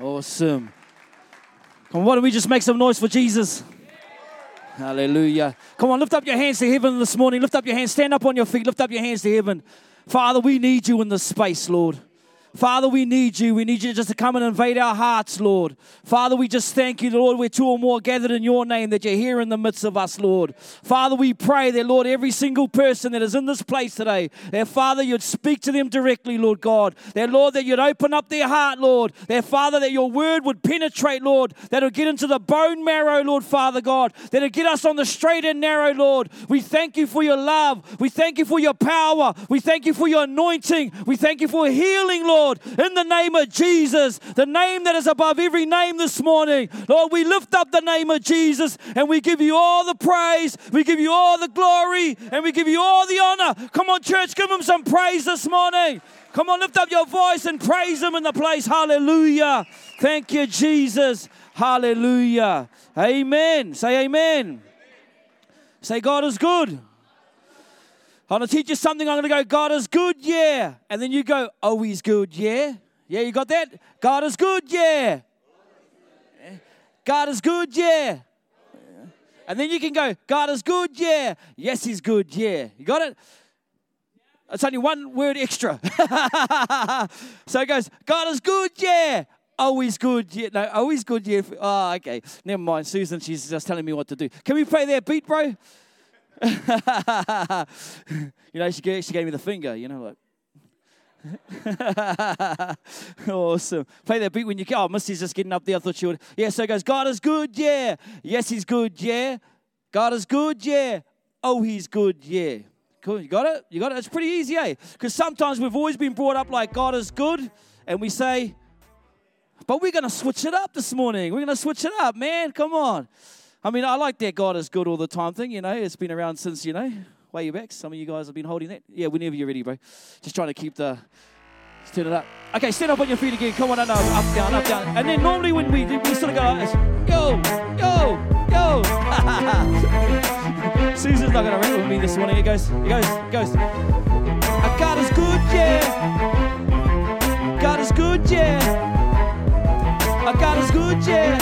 Awesome. Come on, why don't we just make some noise for Jesus? Hallelujah. Come on, lift up your hands to heaven this morning. Lift up your hands. Stand up on your feet. Lift up your hands to heaven. Father, we need you in this space, Lord. Father, we need you. We need you just to come and invade our hearts, Lord. Father, we just thank you, Lord. We're two or more gathered in your name that you're here in the midst of us, Lord. Father, we pray that, Lord, every single person that is in this place today, that, Father, you'd speak to them directly, Lord God. That, Lord, that you'd open up their heart, Lord. That, Father, that your word would penetrate, Lord. That would get into the bone marrow, Lord, Father God. That would get us on the straight and narrow, Lord. We thank you for your love. We thank you for your power. We thank you for your anointing. We thank you for healing, Lord. Lord, in the name of Jesus, the name that is above every name this morning. Lord, we lift up the name of Jesus and we give you all the praise, we give you all the glory, and we give you all the honor. Come on, church, give him some praise this morning. Come on, lift up your voice and praise him in the place. Hallelujah. Thank you, Jesus. Hallelujah. Amen. Say amen. Say, God is good. I'm going to teach you something. I'm going to go, God is good, yeah. And then you go, oh, he's good, yeah. Yeah, you got that? God is good, yeah. God is good, yeah. And then you can go, God is good, yeah. Yes, he's good, yeah. You got it? It's only one word extra. so it goes, God is good, yeah. Oh, always good, yeah. No, oh, always good, yeah. Oh, okay. Never mind. Susan, she's just telling me what to do. Can we play that beat, bro? you know, she gave, she gave me the finger, you know, like. awesome. Play that beat when you go. Oh, Missy's just getting up there. I thought she would. Yeah, so it goes, God is good, yeah. Yes, he's good, yeah. God is good, yeah. Oh, he's good, yeah. Cool. You got it? You got it? It's pretty easy, eh? Because sometimes we've always been brought up like God is good, and we say, but we're going to switch it up this morning. We're going to switch it up, man. Come on. I mean, I like that God is good all the time thing, you know. It's been around since, you know, way back. Some of you guys have been holding that. Yeah, whenever you're ready, bro. Just trying to keep the. Let's turn it up. Okay, stand up on your feet again. Come on, I know. Up, down, up, down. And then normally when we do, we sort of go like this. Yo, yo, yo. Susan's not going to rap with me this morning. It goes, it goes, it goes. Uh, God is good, yeah. God is good, yeah. Uh, God is good, yeah.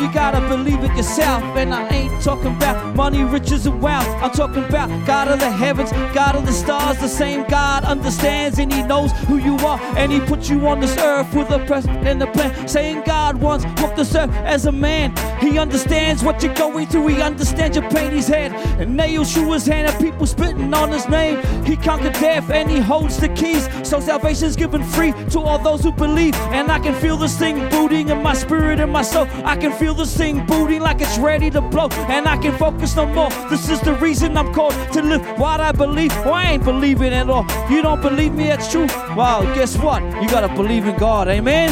You gotta believe it yourself. And I ain't talking about money, riches, and wealth. I'm talking about God of the heavens, God of the stars. The same God understands and He knows who you are. And He put you on this earth with a present and a plan. Saying God once walked this earth as a man. He understands what you're going through. He understands your pain. He's had nails through his hand and people spitting on his name. He conquered death and he holds the keys. So salvation's given free to all those who believe. And I can feel this thing booting in my spirit and my soul. I can feel this thing booting like it's ready to blow. And I can focus no more. This is the reason I'm called to live what I believe. Well, I ain't believing at all. You don't believe me, that's true. Well, guess what? You gotta believe in God. Amen.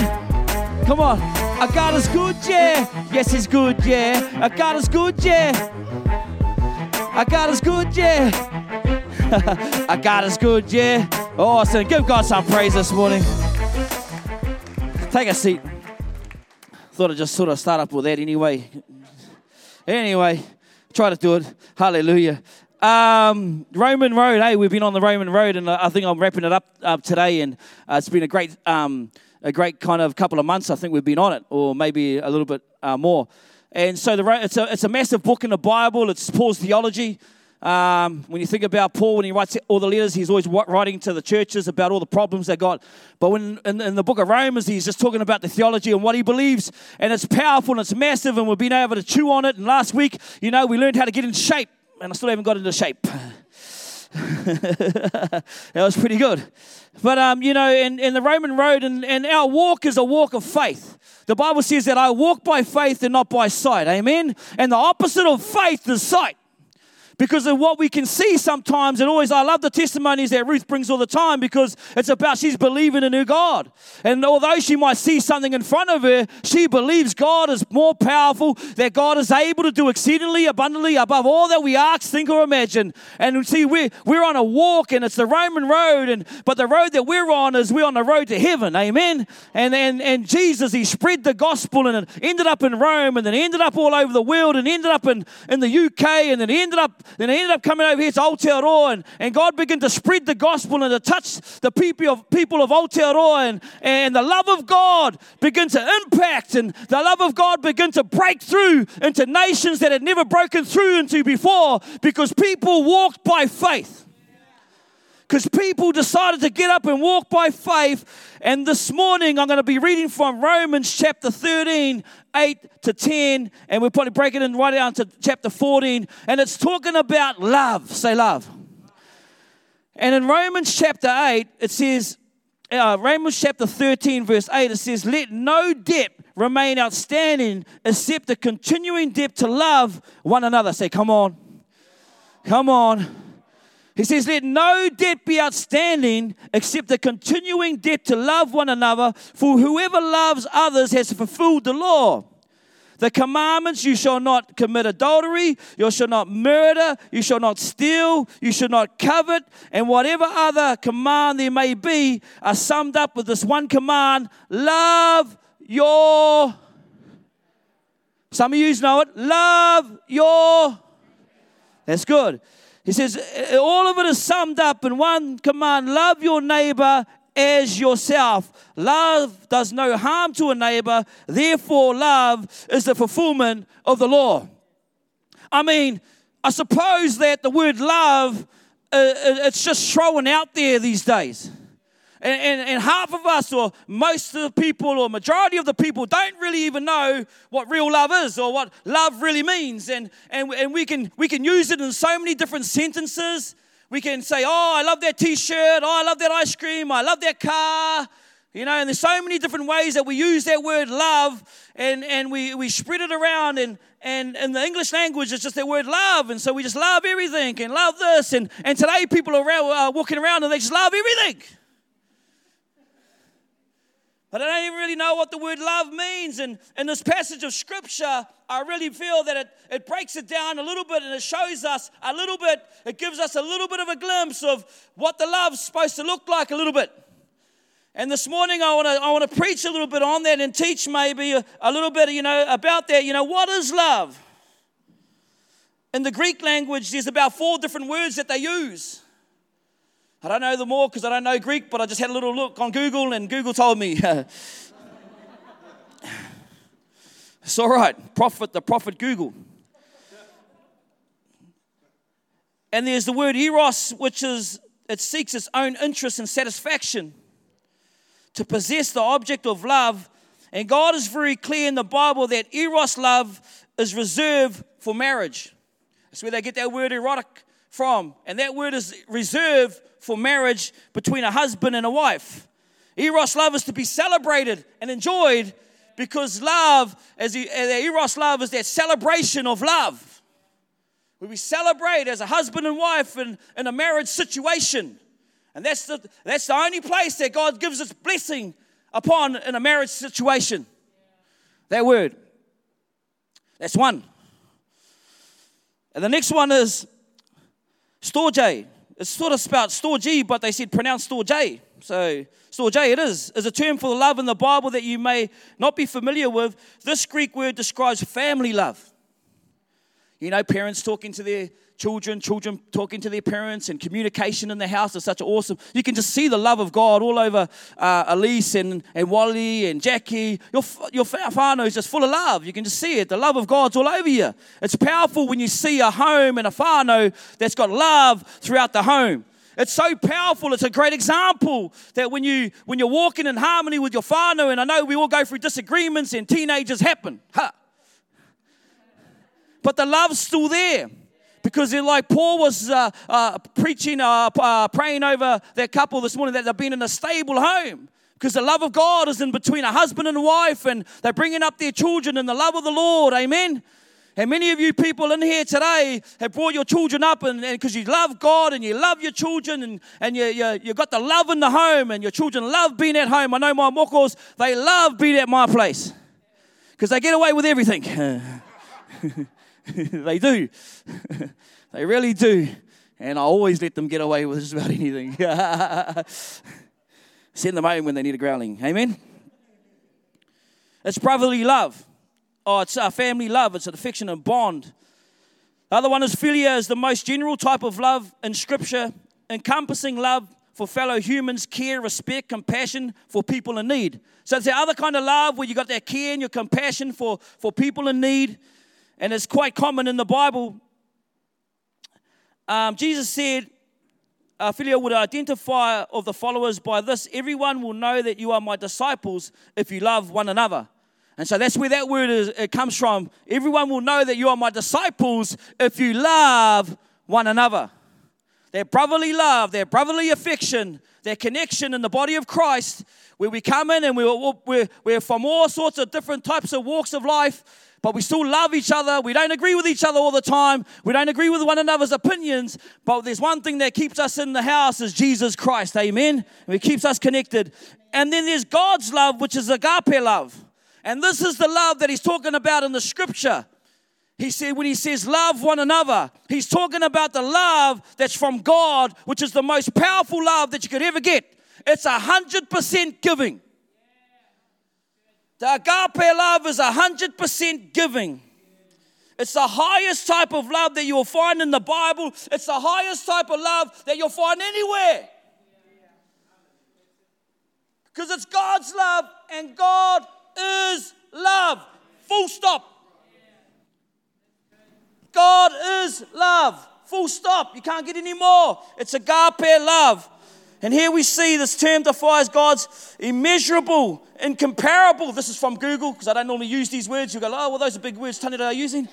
Come on. Our God is good, yeah. Yes, He's good, yeah. Our God is good, yeah. Our God is good, yeah. Our God is good, yeah. Awesome. Give God some praise this morning. Take a seat. Thought I'd just sort of start up with that anyway. Anyway, try to do it. Hallelujah. Um, Roman Road, hey, we've been on the Roman Road, and I think I'm wrapping it up, up today, and uh, it's been a great, um, a great kind of couple of months. I think we've been on it, or maybe a little bit uh, more. And so the, it's a it's a massive book in the Bible. It's Paul's theology. Um, when you think about Paul, when he writes all the letters, he's always writing to the churches about all the problems they got. But when in, in, the book of Romans, he's just talking about the theology and what he believes, and it's powerful and it's massive, and we've been able to chew on it. And last week, you know, we learned how to get in shape, and I still haven't got into shape. that was pretty good. But, um, you know, in, in the Roman road, and, and our walk is a walk of faith. The Bible says that I walk by faith and not by sight. Amen? And the opposite of faith is sight because of what we can see sometimes. And always, I love the testimonies that Ruth brings all the time because it's about she's believing in her God. And although she might see something in front of her, she believes God is more powerful, that God is able to do exceedingly abundantly above all that we ask, think, or imagine. And see, we're, we're on a walk and it's the Roman road, and but the road that we're on is we're on the road to heaven. Amen. And and, and Jesus, he spread the gospel and it ended up in Rome and then ended up all over the world and ended up in, in the UK and then ended up then they ended up coming over here to Aotearoa, and, and God began to spread the gospel and to touch the people of, people of Aotearoa, and, and the love of God began to impact, and the love of God began to break through into nations that had never broken through into before because people walked by faith because people decided to get up and walk by faith. And this morning, I'm going to be reading from Romans chapter 13, 8 to 10, and we'll probably break it in right down to chapter 14. And it's talking about love. Say love. And in Romans chapter 8, it says, uh, Romans chapter 13, verse 8, it says, Let no debt remain outstanding except the continuing debt to love one another. Say, come on. Come on. He says, Let no debt be outstanding except the continuing debt to love one another, for whoever loves others has fulfilled the law. The commandments you shall not commit adultery, you shall not murder, you shall not steal, you shall not covet, and whatever other command there may be are summed up with this one command love your. Some of you know it. Love your. That's good. He says, all of it is summed up in one command love your neighbor as yourself. Love does no harm to a neighbor, therefore, love is the fulfillment of the law. I mean, I suppose that the word love, uh, uh it's just thrown out there these days. And, and, and, half of us, or most of the people, or majority of the people, don't really even know what real love is or what love really means. And, and, and we, can, we can use it in so many different sentences. We can say, Oh, I love that t shirt. Oh, I love that ice cream. I love that car. You know, and there's so many different ways that we use that word love and, and we, we spread it around. And, and in the English language, it's just that word love. And so we just love everything and love this. And, and today, people are around, uh, walking around and they just love everything. But I don't even really know what the word love means. And in this passage of scripture, I really feel that it, it breaks it down a little bit and it shows us a little bit, it gives us a little bit of a glimpse of what the love's supposed to look like a little bit. And this morning I want to I want to preach a little bit on that and teach maybe a, a little bit, you know, about that. You know, what is love? In the Greek language, there's about four different words that they use. I don't know them all because I don't know Greek, but I just had a little look on Google and Google told me. it's all right. Prophet, the prophet Google. And there's the word eros, which is, it seeks its own interest and satisfaction to possess the object of love. And God is very clear in the Bible that eros love is reserved for marriage. That's where they get that word erotic from. And that word is reserved for marriage between a husband and a wife. Eros love is to be celebrated and enjoyed because love, as Eros love, is that celebration of love. We celebrate as a husband and wife in, in a marriage situation. And that's the, that's the only place that God gives us blessing upon in a marriage situation. That word. That's one. And the next one is storge. It's sort of spelled storge, but they said pronounce store J. So store J it is, is a term for love in the Bible that you may not be familiar with. This Greek word describes family love. You know, parents talking to their children, children talking to their parents, and communication in the house is such awesome. You can just see the love of God all over uh, Elise and, and Wally and Jackie. Your, your whānau is just full of love. You can just see it. The love of God's all over you. It's powerful when you see a home and a whānau that's got love throughout the home. It's so powerful. It's a great example that when you when you're walking in harmony with your whānau, and I know we all go through disagreements and teenagers happen. Huh. But the love's still there because like Paul was uh, uh, preaching, uh, uh, praying over that couple this morning that they've been in a stable home because the love of God is in between a husband and wife and they're bringing up their children in the love of the Lord. Amen. And many of you people in here today have brought your children up and because you love God and you love your children and, and you, you, you got the love in the home and your children love being at home. I know my mokos, they love being at my place because they get away with everything. they do. they really do. And I always let them get away with just about anything. Send them home when they need a growling. Amen? It's brotherly love. Oh, it's a family love. It's an affection and bond. other one is philia, is the most general type of love in Scripture, encompassing love for fellow humans, care, respect, compassion for people in need. So it's the other kind of love where you got that care and your compassion for, for people in need. And it's quite common in the Bible. Um, Jesus said, uh, would identify of the followers by this everyone will know that you are my disciples if you love one another. And so that's where that word is, it comes from. Everyone will know that you are my disciples if you love one another. Their brotherly love, their brotherly affection, their connection in the body of Christ, where we come in and we're, we're, we're from all sorts of different types of walks of life, but we still love each other. We don't agree with each other all the time. We don't agree with one another's opinions, but there's one thing that keeps us in the house is Jesus Christ. Amen. And it keeps us connected. And then there's God's love, which is agape love. And this is the love that he's talking about in the scripture. He said, when he says love one another, he's talking about the love that's from God, which is the most powerful love that you could ever get. It's a hundred percent giving. The agape love is a hundred percent giving. It's the highest type of love that you'll find in the Bible. It's the highest type of love that you'll find anywhere. Because it's God's love, and God is love. Full stop. God is love. Full stop. You can't get any more. It's agape love. And here we see this term defies God's immeasurable, incomparable. This is from Google because I don't normally use these words. You go, oh, well, those are big words Tony that are using.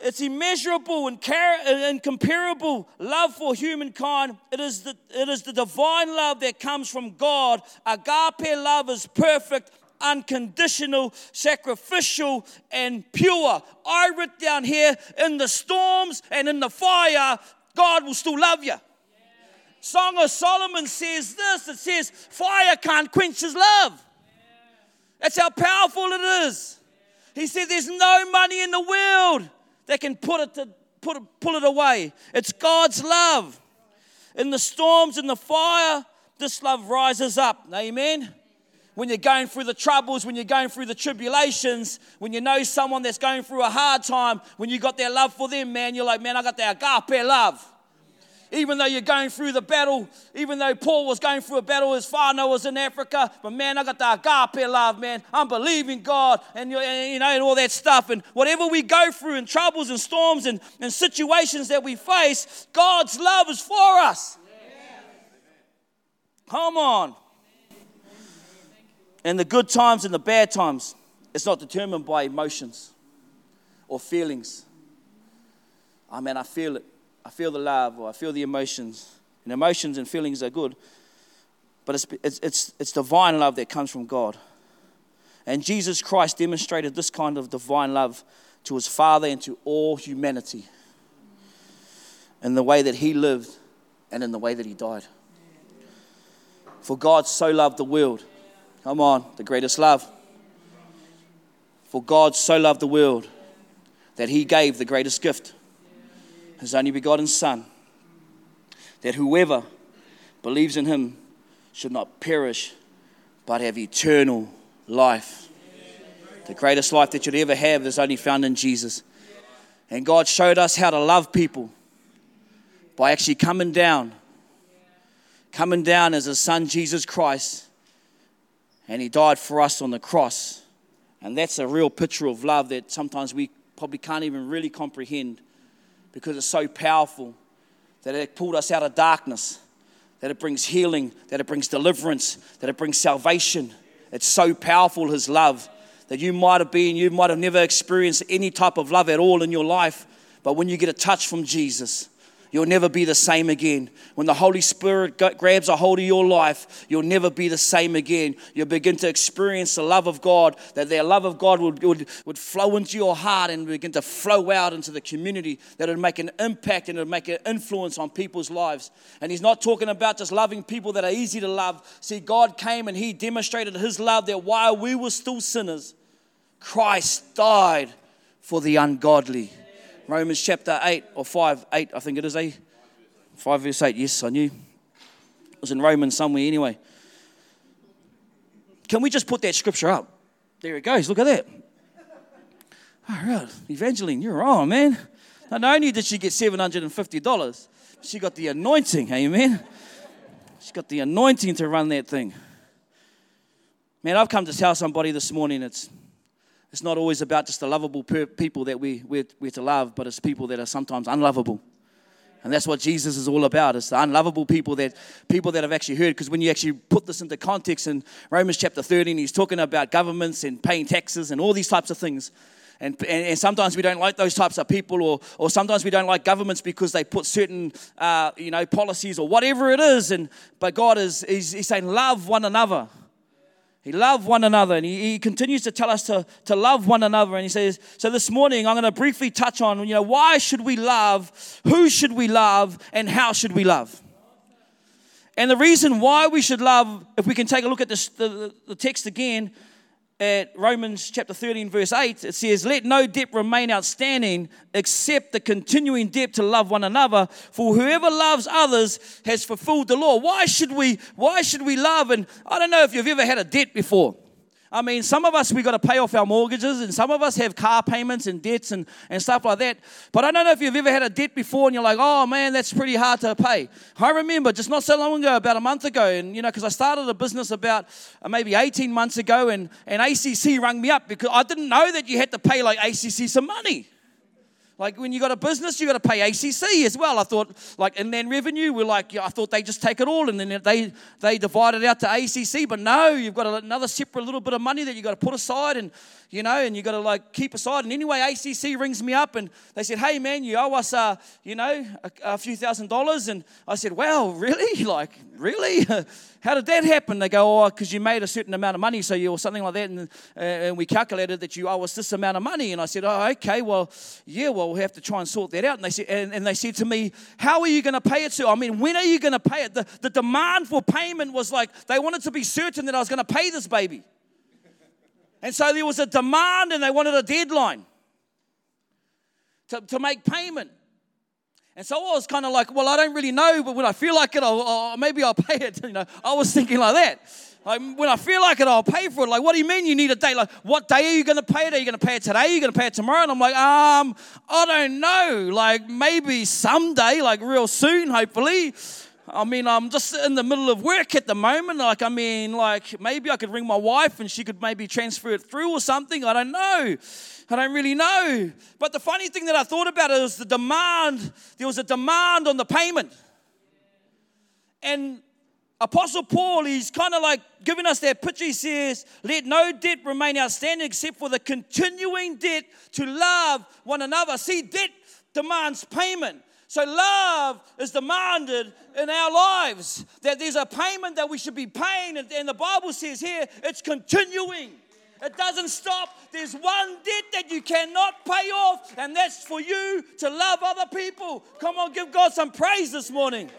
It's immeasurable and incomparable love for humankind. It is, the, it is the divine love that comes from God. Agape love is perfect, unconditional, sacrificial, and pure. I wrote down here in the storms and in the fire, God will still love you. Song of Solomon says this it says, Fire can't quench his love. That's how powerful it is. He said, There's no money in the world that can put it to, put pull it away. It's God's love. In the storms, in the fire, this love rises up. Amen when you're going through the troubles, when you're going through the tribulations, when you know someone that's going through a hard time, when you got their love for them, man, you're like, man, I got that agape love. Even though you're going through the battle, even though Paul was going through a battle, his father was in Africa, but man, I got the agape love, man. I'm believing God and, you know, and all that stuff. And whatever we go through in troubles and storms and, and situations that we face, God's love is for us. Come on in the good times and the bad times, it's not determined by emotions or feelings. I mean, I feel it. I feel the love or I feel the emotions. And emotions and feelings are good. But it's, it's, it's, it's divine love that comes from God. And Jesus Christ demonstrated this kind of divine love to his Father and to all humanity in the way that he lived and in the way that he died. For God so loved the world Come on, the greatest love. For God so loved the world that he gave the greatest gift, his only begotten Son, that whoever believes in him should not perish but have eternal life. The greatest life that you'll ever have is only found in Jesus. And God showed us how to love people by actually coming down, coming down as His Son Jesus Christ and he died for us on the cross. And that's a real picture of love that sometimes we probably can't even really comprehend because it's so powerful that it pulled us out of darkness, that it brings healing, that it brings deliverance, that it brings salvation. It's so powerful, his love, that you might have been, you might have never experienced any type of love at all in your life. But when you get a touch from Jesus, You'll never be the same again. When the Holy Spirit grabs a hold of your life, you'll never be the same again. You'll begin to experience the love of God, that their love of God would, would, would flow into your heart and begin to flow out into the community, that it would make an impact and it would make an influence on people's lives. And He's not talking about just loving people that are easy to love. See, God came and He demonstrated His love that while we were still sinners, Christ died for the ungodly. Romans chapter 8 or 5, 8, I think it is, eh? 5 verse 8, yes, I knew. It was in Romans somewhere anyway. Can we just put that scripture up? There it goes, look at that. All right, Evangeline, you're on, man. Not only did she get $750, she got the anointing, amen? She got the anointing to run that thing. Man, I've come to tell somebody this morning it's, it's not always about just the lovable per- people that we, we're, we're to love, but it's people that are sometimes unlovable. And that's what Jesus is all about. It's the unlovable people that people that have actually heard. Because when you actually put this into context in Romans chapter 13, he's talking about governments and paying taxes and all these types of things. And, and, and, sometimes we don't like those types of people, or, or sometimes we don't like governments because they put certain, uh, you know, policies or whatever it is. And but God is he's, he's saying, love one another. He loved one another, and he, he, continues to tell us to, to love one another. And he says, So this morning, I'm going to briefly touch on, you know, why should we love, who should we love, and how should we love? And the reason why we should love, if we can take a look at this, the, the text again, at Romans chapter 13, verse 8, it says, Let no debt remain outstanding except the continuing debt to love one another. For whoever loves others has fulfilled the law. Why should we, why should we love? And I don't know if you've ever had a debt before. I mean, some of us, we've got to pay off our mortgages, and some of us have car payments and debts and, and stuff like that. But I don't know if you've ever had a debt before and you're like, oh man, that's pretty hard to pay. I remember just not so long ago, about a month ago, and you know, because I started a business about uh, maybe 18 months ago, and, and ACC rang me up because I didn't know that you had to pay like ACC some money. Like when you got a business, you got to pay ACC as well. I thought, like inland revenue, we're like, I thought they just take it all and then they they divide it out to ACC. But no, you've got another separate little bit of money that you got to put aside and you know, and you got to like keep aside. And anyway, ACC rings me up and they said, hey man, you owe us, uh, you know, a, a few thousand dollars. And I said, wow, really? Like, really? How did that happen? They go, oh, because you made a certain amount of money, so you or something like that, and, uh, and we calculated that you owe us this amount of money. And I said, oh, okay, well, yeah, well, we'll have to try and sort that out. And they said, and, and they said to me, how are you going to pay it to? I mean, when are you going to pay it? The, the demand for payment was like they wanted to be certain that I was going to pay this baby. And so there was a demand and they wanted a deadline to, to make payment. And so I was kind of like, well, I don't really know, but when I feel like it, I'll, I'll, maybe I'll pay it. You know, I was thinking like that. Like when I feel like it, I'll pay for it. Like, what do you mean you need a day? Like, what day are you going to pay it? Are you going to pay it today? Are you going to pay it tomorrow? And I'm like, um, I don't know. Like maybe someday, like real soon, hopefully. I mean, I'm just in the middle of work at the moment. Like, I mean, like maybe I could ring my wife and she could maybe transfer it through or something. I don't know. I don't really know. But the funny thing that I thought about is the demand. There was a demand on the payment. And Apostle Paul, he's kind of like giving us that picture. He says, Let no debt remain outstanding except for the continuing debt to love one another. See, debt demands payment. So, love is demanded in our lives that there's a payment that we should be paying. And the Bible says here it's continuing, it doesn't stop. There's one debt that you cannot pay off, and that's for you to love other people. Come on, give God some praise this morning.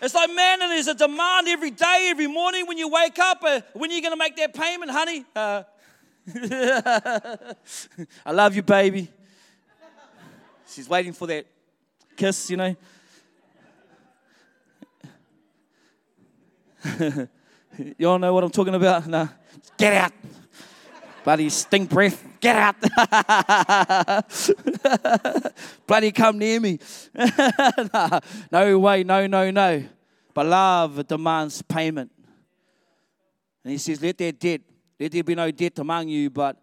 It's like, man, and there's a demand every day, every morning when you wake up. Uh, when are you going to make that payment, honey? Uh, I love you, baby. She's waiting for that kiss, you know. you all know what I'm talking about? No. Get out. Bloody stink breath. Get out. Bloody come near me. no way, no, no, no. But love demands payment. And he says, Let there debt, let there be no debt among you, but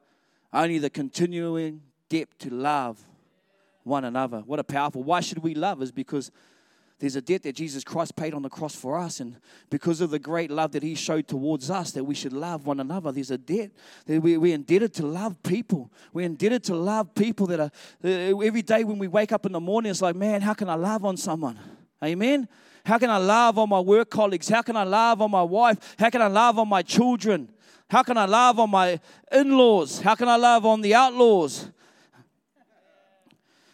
only the continuing debt to love one another. What a powerful. Why should we love? Is because there's a debt that Jesus Christ paid on the cross for us, and because of the great love that He showed towards us, that we should love one another. There's a debt that we, we're indebted to love people. We're indebted to love people that are uh, every day when we wake up in the morning, it's like, man, how can I love on someone? Amen. How can I love on my work colleagues? How can I love on my wife? How can I love on my children? How can I love on my in laws? How can I love on the outlaws?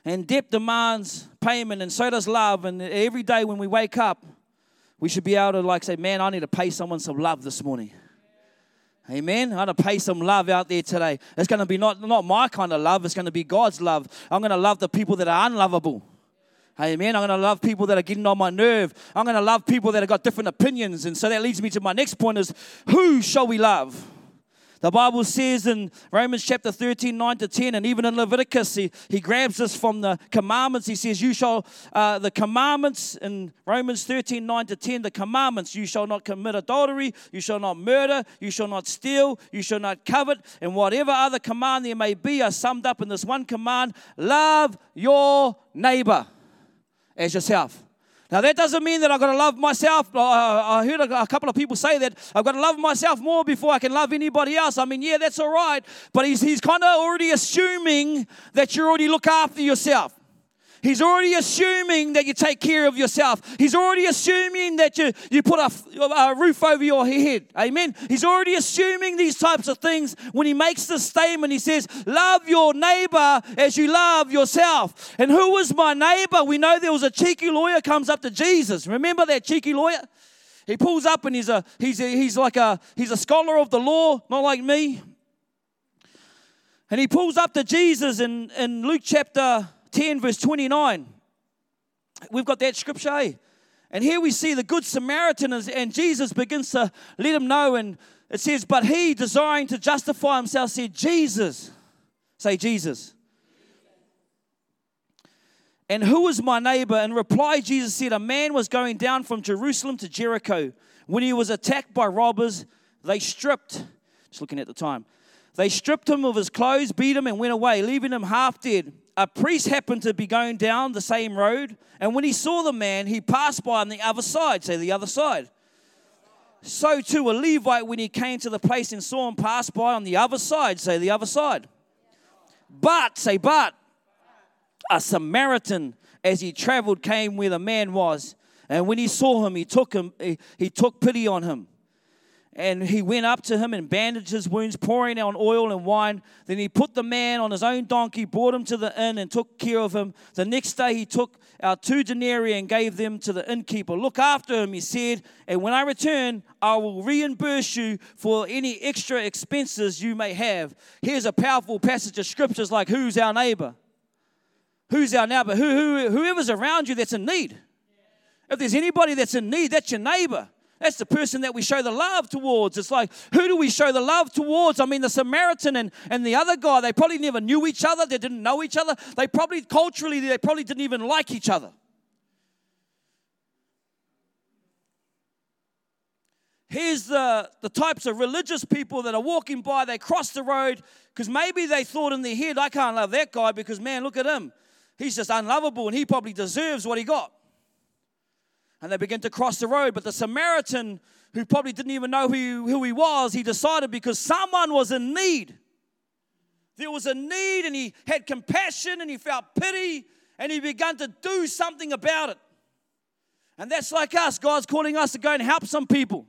And debt demands payment, and so does love. And every day when we wake up, we should be able to like say, "Man, I need to pay someone some love this morning." Amen. I'm going to pay some love out there today. It's going to be not, not my kind of love, it's going to be God's love. I'm going to love the people that are unlovable. Amen. I'm going to love people that are getting on my nerve. I'm going to love people that have got different opinions. And so that leads me to my next point is who shall we love? The Bible says in Romans chapter 13, 9 to 10, and even in Leviticus, he, he grabs this from the commandments. He says, You shall, uh, the commandments in Romans 13, 9 to 10, the commandments, you shall not commit adultery, you shall not murder, you shall not steal, you shall not covet, and whatever other command there may be are summed up in this one command love your neighbor as yourself. Now, that doesn't mean that I've got to love myself. Uh, I heard a couple of people say that I've got to love myself more before I can love anybody else. I mean, yeah, that's all right. But he's, he's kind of already assuming that you already look after yourself. He's already assuming that you take care of yourself. He's already assuming that you, you put a, a roof over your head. Amen. He's already assuming these types of things when he makes this statement. He says, Love your neighbor as you love yourself. And who was my neighbor? We know there was a cheeky lawyer comes up to Jesus. Remember that cheeky lawyer? He pulls up and he's a he's a, he's like a he's a scholar of the law, not like me. And he pulls up to Jesus in, in Luke chapter 10, verse 29. We've got that scripture. Eh? And here we see the Good Samaritan, and Jesus begins to let him know. And it says, But he, desiring to justify himself, said, Jesus. Say, Jesus. And who is my neighbor? In reply, Jesus said, A man was going down from Jerusalem to Jericho. When he was attacked by robbers, they stripped, just looking at the time, they stripped him of his clothes, beat him, and went away, leaving him half dead a priest happened to be going down the same road, and when he saw the man, he passed by on the other side, say the other side. So too a Levite, when he came to the place and saw him pass by on the other side, say the other side. But, say, but, a Samaritan, as he traveled, came where the man was. And when he saw him, he took him, he, he took pity on him. And he went up to him and bandaged his wounds, pouring on oil and wine. Then he put the man on his own donkey, brought him to the inn, and took care of him. The next day he took out two denarii and gave them to the innkeeper. Look after him, he said, and when I return, I will reimburse you for any extra expenses you may have. Here's a powerful passage of scriptures like who's our neighbor? Who's our neighbor? Who, who, whoever's around you that's in need. If there's anybody that's in need, that's your neighbor. That's the person that we show the love towards. It's like, who do we show the love towards? I mean, the Samaritan and, and the other guy, they probably never knew each other. They didn't know each other. They probably, culturally, they probably didn't even like each other. Here's the, the types of religious people that are walking by, they cross the road because maybe they thought in their head, I can't love that guy because, man, look at him. He's just unlovable and he probably deserves what he got and they begin to cross the road. But the Samaritan, who probably didn't even know who, who he was, he decided because someone was in need. There was a need, and he had compassion and he felt pity, and he began to do something about it. And that's like us. God's calling us to go and help some people.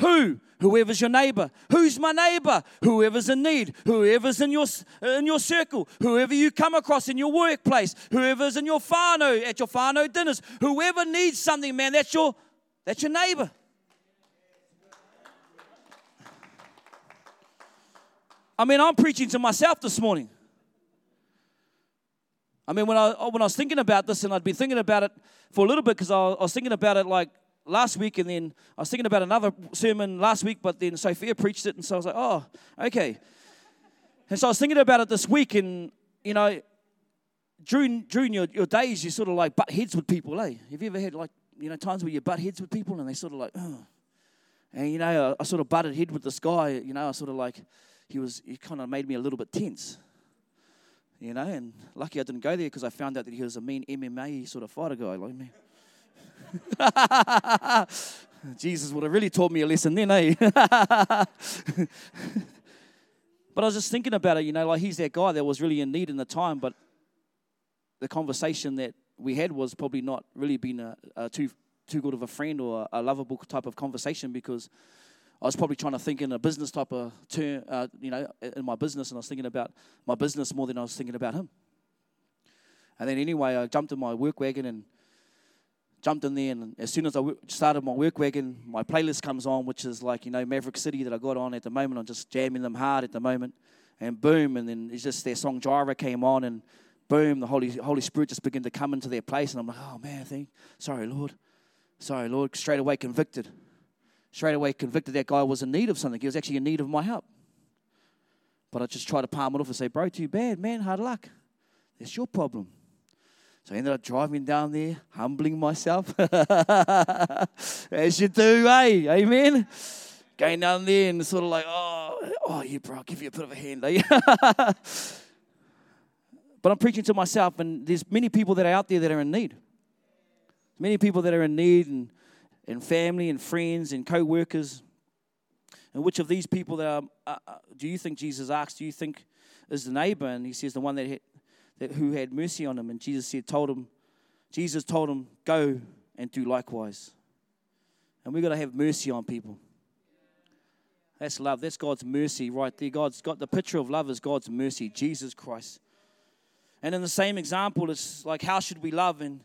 Who? Whoever's your neighbor. Who's my neighbor? Whoever's in need. Whoever's in your, in your circle. Whoever you come across in your workplace. Whoever's in your whānau, at your whānau dinners. Whoever needs something, man, that's your, that's your neighbor. I mean, I'm preaching to myself this morning. I mean, when I, when I was thinking about this, and I'd been thinking about it for a little bit because I was thinking about it like last week, and then I was thinking about another sermon last week, but then Sophia preached it, and so I was like, oh, okay. And so I was thinking about it this week, and you know, during during your, your days, you sort of like butt heads with people, eh? Have you ever had like you know times where you butt heads with people, and they sort of like, oh. And you know, I, I sort of butted head with this guy. You know, I sort of like he was he kind of made me a little bit tense. You know, and lucky I didn't go there because I found out that he was a mean MMA sort of fighter guy like me. Jesus would have really taught me a lesson then, eh? but I was just thinking about it, you know, like he's that guy that was really in need in the time, but the conversation that we had was probably not really been a, a too too good of a friend or a, a, lovable type of conversation because I was probably trying to think in a business type of term, uh, you know, in my business, and I was thinking about my business more than I was thinking about him. And then anyway, I jumped in my work wagon and jumped in there, and as soon as I started my work wagon, my playlist comes on, which is like, you know, Maverick City that I got on at the moment. I'm just jamming them hard at the moment. And boom, and then it's just their song Jireh came on, and boom, the Holy, Holy Spirit just began to come into their place. And I'm like, oh man, thank, sorry, Lord. Sorry, Lord. Straight away convicted. Straight away convicted that guy was in need of something. He was actually in need of my help. But I just try to palm it off and say, bro, too bad, man, hard luck. That's your problem. So I ended up driving down there, humbling myself. As you do, eh? Amen? Going down there and sort of like, oh, oh yeah, bro, I'll give you a bit of a hand, eh? but I'm preaching to myself, and there's many people that are out there that are in need. Many people that are in need, and, and family, and friends, and co workers. And which of these people that are, uh, uh, do you think Jesus asked? Do you think is the neighbor? And he says the one that, that who had mercy on him. And Jesus said, told him, Jesus told him, go and do likewise. And we've got to have mercy on people. That's love. That's God's mercy right there. God's got the picture of love as God's mercy, Jesus Christ. And in the same example, it's like how should we love? And,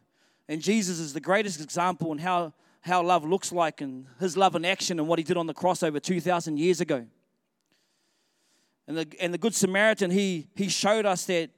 and Jesus is the greatest example in how how love looks like and his love in action and what he did on the cross over 2,000 years ago. And the, and the Good Samaritan, he, he showed us that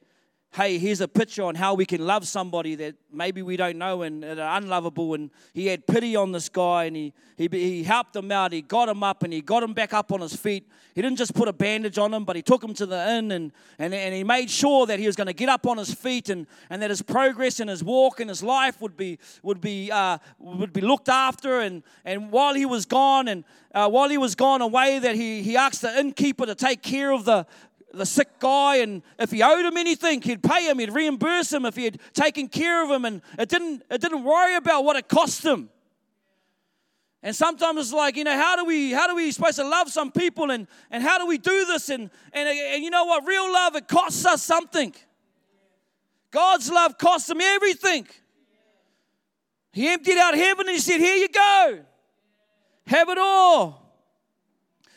hey, here's a picture on how we can love somebody that maybe we don't know and, and are unlovable. And he had pity on this guy and he, he, he helped him out. He got him up and he got him back up on his feet. He didn't just put a bandage on him, but he took him to the inn and, and, and he made sure that he was going to get up on his feet and, and that his progress and his walk and his life would be, would be, uh, would be looked after. And, and while he was gone and uh, while he was gone away, that he, he asked the innkeeper to take care of the, the sick guy, and if he owed him anything, he'd pay him, he'd reimburse him if he had taken care of him, and it didn't, it didn't worry about what it cost him. And sometimes it's like, you know, how do we how do we supposed to love some people and, and how do we do this? And, and and you know what? Real love, it costs us something. God's love costs him everything. He emptied out heaven and he said, Here you go. Have it all.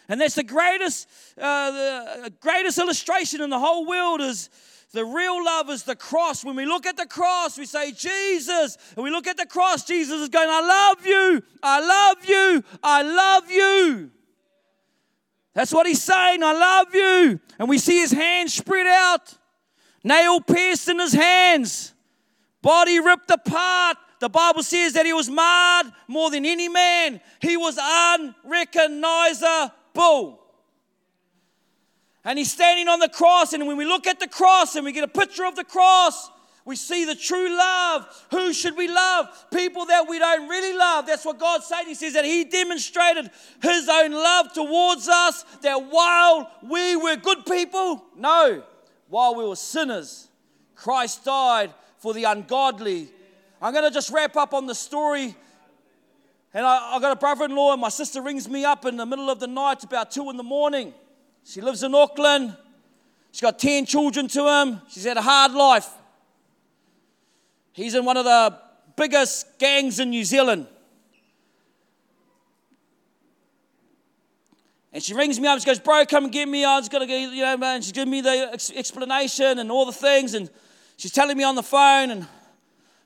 And that's the greatest, uh, the greatest illustration in the whole world is the real love is the cross. When we look at the cross, we say, Jesus. And we look at the cross, Jesus is going, I love you, I love you, I love you. That's what he's saying, I love you. And we see his hands spread out, nail pierced in his hands, body ripped apart. The Bible says that he was marred more than any man. He was unrecognizable bull. And he's standing on the cross. And when we look at the cross and we get a picture of the cross, we see the true love. Who should we love? People that we don't really love. That's what God's saying. He says that He demonstrated His own love towards us, that while we were good people, no, while we were sinners, Christ died for the ungodly. I'm going to just wrap up on the story and I, I got a brother in law, and my sister rings me up in the middle of the night, about two in the morning. She lives in Auckland. She's got 10 children to him. She's had a hard life. He's in one of the biggest gangs in New Zealand. And she rings me up. She goes, Bro, come and get me. I was going to go, you know, man. She's giving me the ex- explanation and all the things. And she's telling me on the phone. And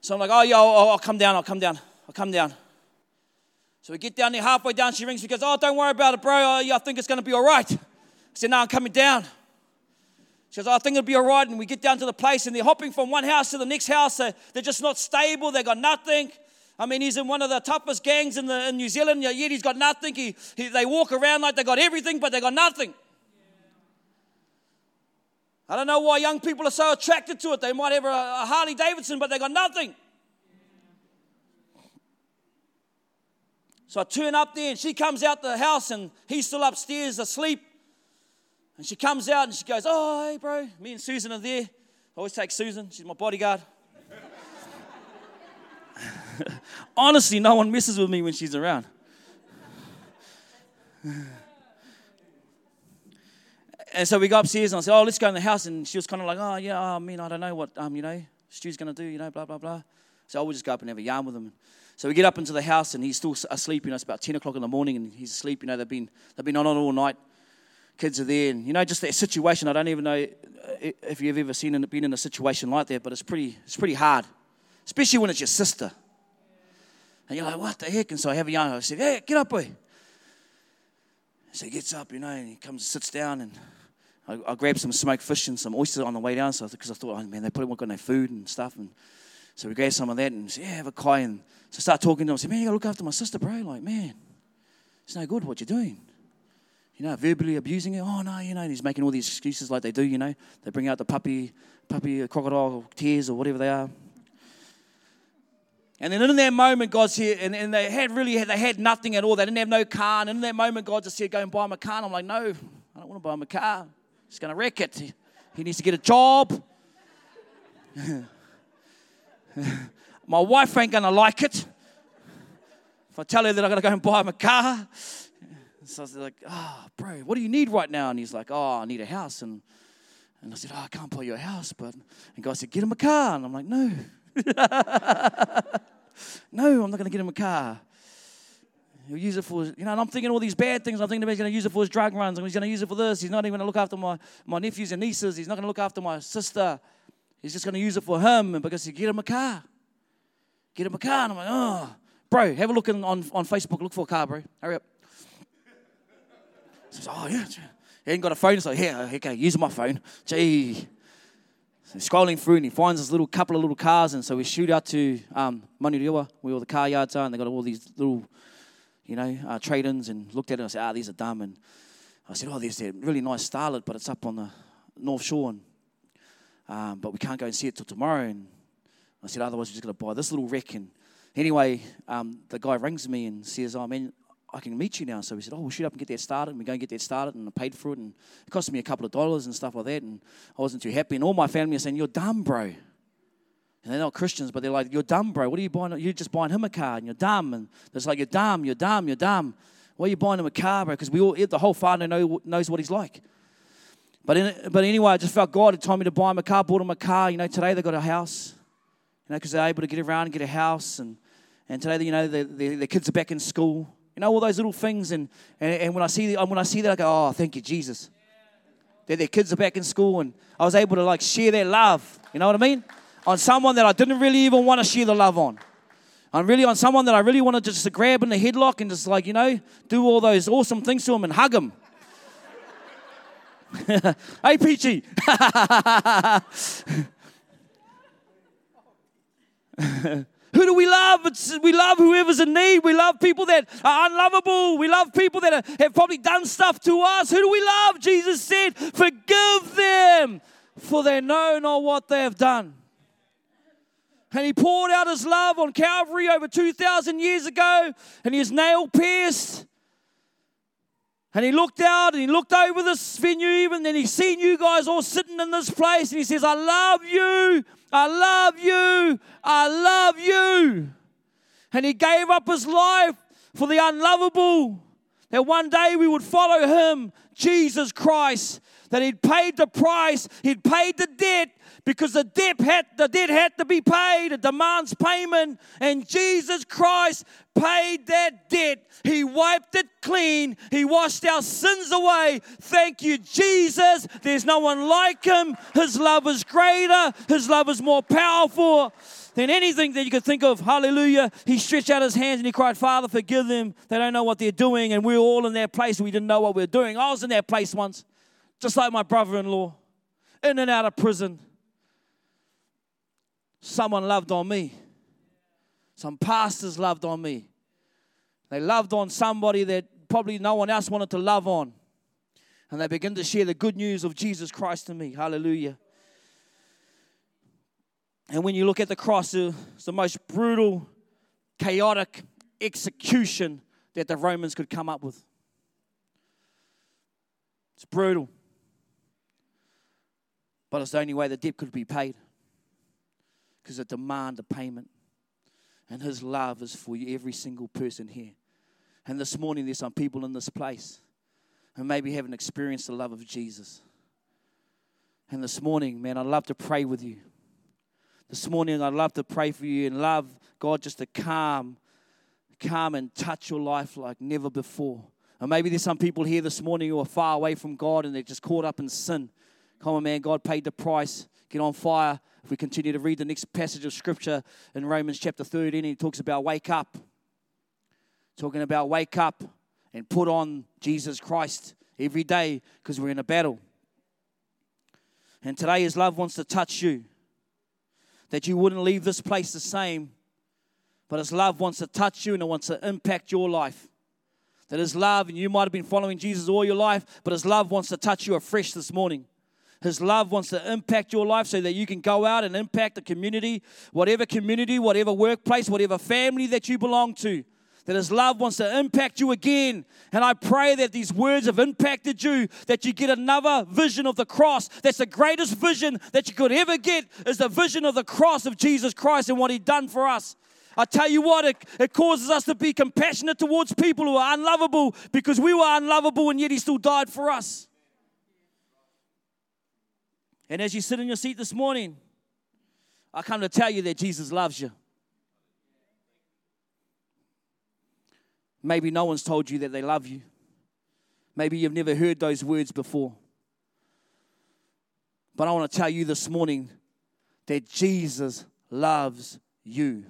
so I'm like, Oh, yeah, I'll, I'll come down. I'll come down. I'll come down. So we get down there, halfway down, she rings me, goes, Oh, don't worry about it, bro. Oh, I, I think it's going to be all right. I said, No, I'm coming down. She goes, oh, I think it'll be all right. And we get down to the place, and they're hopping from one house to the next house. They're, they're just not stable. They got nothing. I mean, he's in one of the toughest gangs in, the, in New Zealand, yet he's got nothing. He, he, they walk around like they got everything, but they got nothing. I don't know why young people are so attracted to it. They might have a, a Harley Davidson, but they got nothing. So I turn up there and she comes out the house and he's still upstairs asleep. And she comes out and she goes, Oh, hey, bro. Me and Susan are there. I always take Susan, she's my bodyguard. Honestly, no one messes with me when she's around. and so we go upstairs and I said, Oh, let's go in the house. And she was kind of like, Oh, yeah, I mean, I don't know what, um, you know, Stu's going to do, you know, blah, blah, blah. So I will just go up and have a yarn with him. So we get up into the house and he's still asleep. You know, it's about 10 o'clock in the morning and he's asleep. You know, they've been, they've been on it all night. Kids are there. And, you know, just that situation, I don't even know uh, if you've ever seen been in a situation like that, but it's pretty, it's pretty hard, especially when it's your sister. And you're like, what the heck? And so I have a young, I said, hey, get up, boy. So he gets up, you know, and he comes and sits down and I, I some smoked fish and some oysters on the way down, so because I thought, oh man, they probably won't got no food and stuff. And so we grabbed some of that and said, yeah, have a kai. And so I start talking to him. I said, man, you got to look after my sister, bro. Like, man, it's no good what you're doing. you know, verbally abusing her. Oh no, you know, he's making all these excuses like they do, you know. They bring out the puppy, puppy uh, crocodile tears or whatever they are. And then in that moment, God's here, and, and they had really they had nothing at all. They didn't have no car. And in that moment, God just said, "Go and buy him a car." And I'm like, "No, I don't want to buy him a car. He's going to wreck it. He needs to get a job. My wife ain't to like it if I tell her that going to go and buy him a car." So I was like, "Oh, bro, what do you need right now?" And he's like, "Oh, I need a house." And and I said, "Oh, I can't buy you a house, but..." And God said, "Get him a car." And I'm like, "No." no, I'm not to get him a car. He'll use it for, you know, and I'm thinking all these bad things. I'm thinking he's going to use it for his drug runs, he's going to use it for this. He's not even going to look after my, my nephews and nieces. He's not going to look after my sister. He's just going to use it for him, and because he get him a car. Get him a car. And I'm like, oh. Bro, have a look in, on, on Facebook. Look for a car, bro. Hurry up. Says, oh, yeah. He ain't got a phone, so here, okay, use my phone. Gee. So he's scrolling through and he finds this little couple of little cars, and so we shoot out to um, Manurewa, where all the car yards are, and they got all these little, you know, uh, trade-ins, and looked at it and I said, ah, these are dumb. And I said, oh, there's a really nice starlet, but it's up on the North Shore, and, um, but we can't go and see it till tomorrow. And I said, otherwise we're just going to buy this little wreck. And anyway, um, the guy rings me and says, oh, man, I can meet you now. So we said, oh, we'll shoot up and get that started. And we go and get that started. And I paid for it. And it cost me a couple of dollars and stuff like that. And I wasn't too happy. And all my family are saying, you're dumb, bro. And they're not Christians, but they're like, you're dumb, bro. What are you buying? You're just buying him a car and you're dumb. And it's like, you're dumb, you're dumb, you're dumb. Why are you buying him a car, bro? Because we all, the whole family know, knows what he's like. But, in, but anyway, I just felt God had told me to buy him a car, bought him a car. You know, today they got a house, you know, because they're able to get around and get a house. And, and today, you know, their kids are back in school. You know, all those little things. And, and, and when, I see, when I see that, I go, oh, thank you, Jesus. That their kids are back in school and I was able to like share their love. You know what I mean? On someone that I didn't really even want to share the love on. I'm really on someone that I really want to just grab in the headlock and just like, you know, do all those awesome things to them and hug them. hey, Peachy. Who do we love? It's, we love whoever's in need. We love people that are unlovable. We love people that are, have probably done stuff to us. Who do we love? Jesus said, Forgive them, for they know not what they have done. And he poured out his love on Calvary over 2,000 years ago, and he is nail pierced. And he looked out and he looked over this venue, even, then he seen you guys all sitting in this place, and he says, I love you. I love you. I love you. And he gave up his life for the unlovable. That one day we would follow him, Jesus Christ. That he'd paid the price, he'd paid the debt because the debt had, the debt had to be paid. It demands payment. And Jesus Christ paid that debt. He wiped it clean. He washed our sins away. Thank you, Jesus. There's no one like him. His love is greater, His love is more powerful than anything that you could think of. Hallelujah. He stretched out his hands and he cried, Father, forgive them. They don't know what they're doing. And we're all in that place. We didn't know what we were doing. I was in that place once, just like my brother in law, in and out of prison. Someone loved on me. Some pastors loved on me. They loved on somebody that probably no one else wanted to love on. And they began to share the good news of Jesus Christ to me. Hallelujah. And when you look at the cross, it's the most brutal, chaotic execution that the Romans could come up with. It's brutal. But it's the only way the debt could be paid because it demands a payment. And His love is for you, every single person here. And this morning, there's some people in this place who maybe haven't experienced the love of Jesus. And this morning, man, I'd love to pray with you. This morning, I'd love to pray for you and love God just to calm, calm and touch your life like never before. And maybe there's some people here this morning who are far away from God and they're just caught up in sin. Come on, man, God paid the price. Get on fire. If we continue to read the next passage of scripture in Romans chapter 13, he talks about wake up. Talking about wake up and put on Jesus Christ every day because we're in a battle. And today, His love wants to touch you. That you wouldn't leave this place the same, but His love wants to touch you and it wants to impact your life. That His love, and you might have been following Jesus all your life, but His love wants to touch you afresh this morning. His love wants to impact your life so that you can go out and impact the community, whatever community, whatever workplace, whatever family that you belong to. That His love wants to impact you again. And I pray that these words have impacted you, that you get another vision of the cross. That's the greatest vision that you could ever get, is the vision of the cross of Jesus Christ and what He done for us. I tell you what, it, it causes us to be compassionate towards people who are unlovable because we were unlovable and yet He still died for us. And as you sit in your seat this morning, I come to tell you that Jesus loves you. Maybe no one's told you that they love you. Maybe you've never heard those words before. But I want to tell you this morning that Jesus loves you.